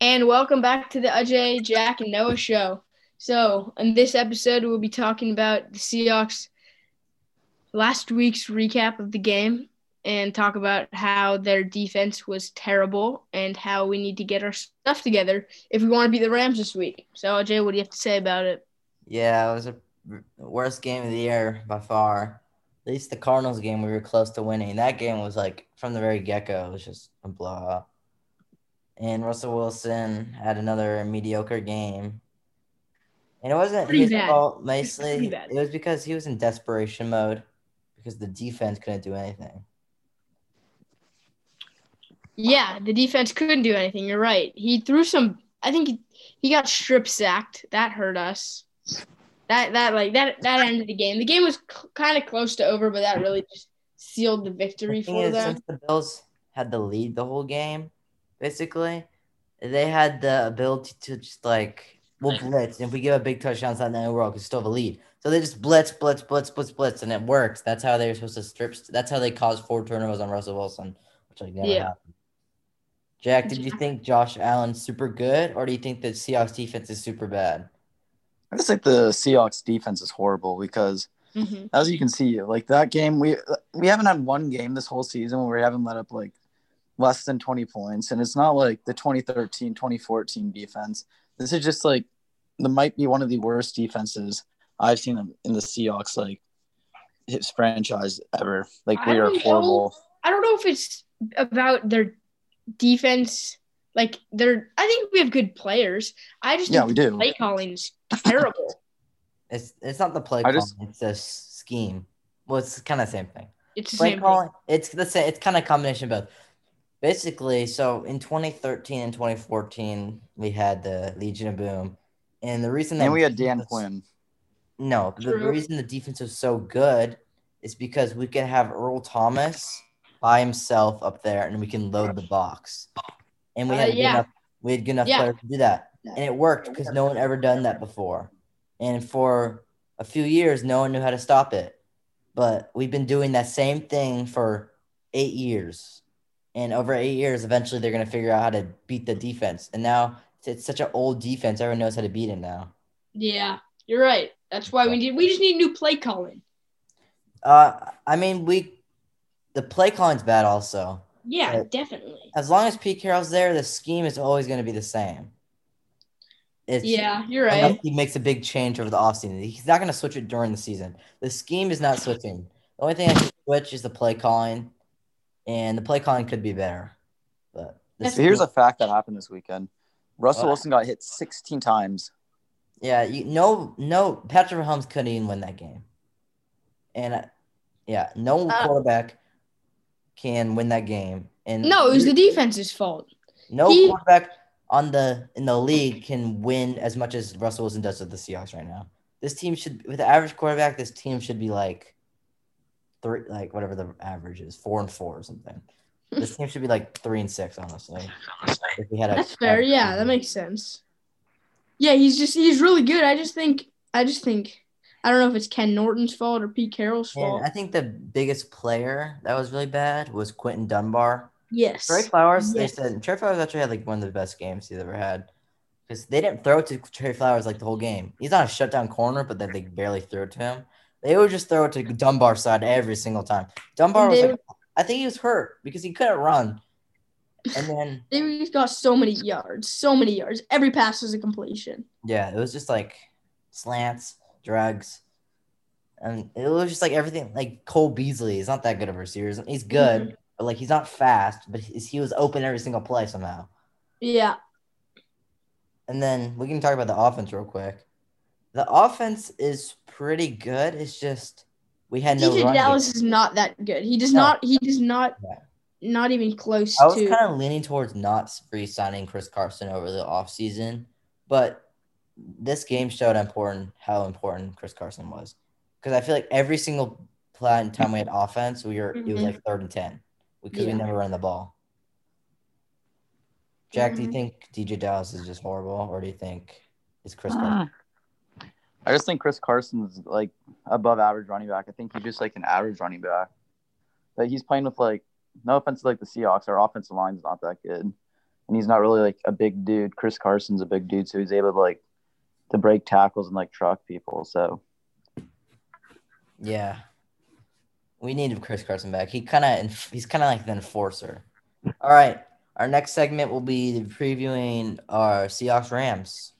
and welcome back to the Ajay, Jack, and Noah show. So, in this episode, we'll be talking about the Seahawks last week's recap of the game and talk about how their defense was terrible and how we need to get our stuff together if we want to beat the Rams this week. So, Ajay, what do you have to say about it? Yeah, it was a worst game of the year by far. At least the Cardinals game, we were close to winning. That game was like from the very get go, it was just a blowout. And Russell Wilson had another mediocre game. And it wasn't Pretty his bad. fault mostly. It was because he was in desperation mode because the defense couldn't do anything. Yeah, the defense couldn't do anything. You're right. He threw some. I think he, he got strip sacked. That hurt us. That that like that that ended the game. The game was c- kind of close to over, but that really just sealed the victory The for is, them. since the Bills had the lead the whole game, basically, they had the ability to just like we'll blitz. If we give a big touchdown, it's not the end of the world because still have a lead. So they just blitz, blitz, blitz, blitz, blitz, and it works. That's how they're supposed to strip. That's how they caused four turnovers on Russell Wilson, which like never Yeah. happened. Jack, did you think Josh Allen's super good, or do you think the Seahawks defense is super bad? I just think the Seahawks defense is horrible because, hmm as you can see, like that game, we we haven't had one game this whole season where we haven't let up like less than 20 points. And it's not like the 2013, 2014 defense. This is just like, the might be one of the worst defenses I've seen in- in the Seahawks, like his franchise ever. Like, I we are don't know. horrible. I don't know if it's about their defense. Like they're. I think we have good players. I just Yeah, we do. play calling is terrible. It's it's not the play I calling, just- it's the scheme. Well, it's kind of the same thing. It's the play same thing. it's the same it's kind of combination of both basically so in 2013 and 2014 we had the legion of boom. And the reason that And we had Dan defense- Quinn. no the, the reason the defense was so good is because we can have earl thomas by himself up there and we can load the box. And we Uh, had yeah. enough we had good enough Yeah. players to do that. And it worked because no one ever done that before. And for a few years no one knew how to stop it. But we've been doing that same thing for eight years and over eight years eventually they're going to figure out how to beat the defense and now it's, it's such an old defense everyone knows how to beat it now Yeah, you're right. That's why we need. We just need new play calling. uh i mean we the play calling's bad also Yeah, definitely. as long as pete carroll's there the scheme is always going to be the same it's Yeah, you're right. he makes a big change over the offseason. He's not going to switch it during the season. The scheme is not switching. The only thing I can switch is the play calling, and the play calling could be better. But the here's scheme- a fact that happened this weekend. Russell What? Wilson got hit 16 times. yeah, you no no Patrick Mahomes couldn't even win that game, and uh, yeah, no Uh, quarterback can win that game. And No, it was the defense's fault. no he- quarterback on the in the league can win as much as Russell Wilson does with the Seahawks right now. This team should with the average quarterback, this team should be like three like whatever the average is, four and four or something. This team should be like three and six, honestly. If we had a That's fair. Yeah, that makes sense. Yeah, he's just he's really good. I just think I just think I don't know if it's Ken Norton's fault or Pete Carroll's fault. and I think the biggest player that was really bad was Quinton Dunbar. yes. Tre Flowers, Yes. they said Tre Flowers actually had like one of the best games he's ever had. Because they didn't throw it to Tre Flowers like the whole game. He's not a shutdown corner, but then they barely threw it to him. They would just throw it to Dunbar's side every single time. Dunbar was like, I think he was hurt because he couldn't run. And then, They got so many yards, so many yards. Every pass was a completion. yeah, it was just like slants, drugs. And it was just like everything. Like Cole Beasley is not that good of a receiver. He's good, Mm-hmm. but like he's not fast, but he was open every single play somehow. Yeah. And then we can talk about the offense real quick. The offense is pretty good. It's just we had no DJ run Dallas game. is not that good. He does No. not he does not Yeah. not even close I was to kind of leaning towards not re-signing Chris Carson over the offseason, but this game showed important how important Chris Carson was. Because I feel like every single play and time we had offense, we were it was Mhm. like third and ten because Yeah. we never ran the ball. Jack, do you Mhm. think DeeJay Dallas is just horrible, or do you think it's Chris Uh, Carson? I just think Chris Carson's like above average running back. I think he's just like an average running back. But he's playing with like no offense to like the Seahawks, our offensive line's not that good. and he's not really like a big dude. Chris Carson's a big dude, so he's able to like to break tackles and like truck people. So Yeah. We need Chris Carson back. He kind of he's kind of like the enforcer. All right. Our next segment will be previewing our Seahawks Rams.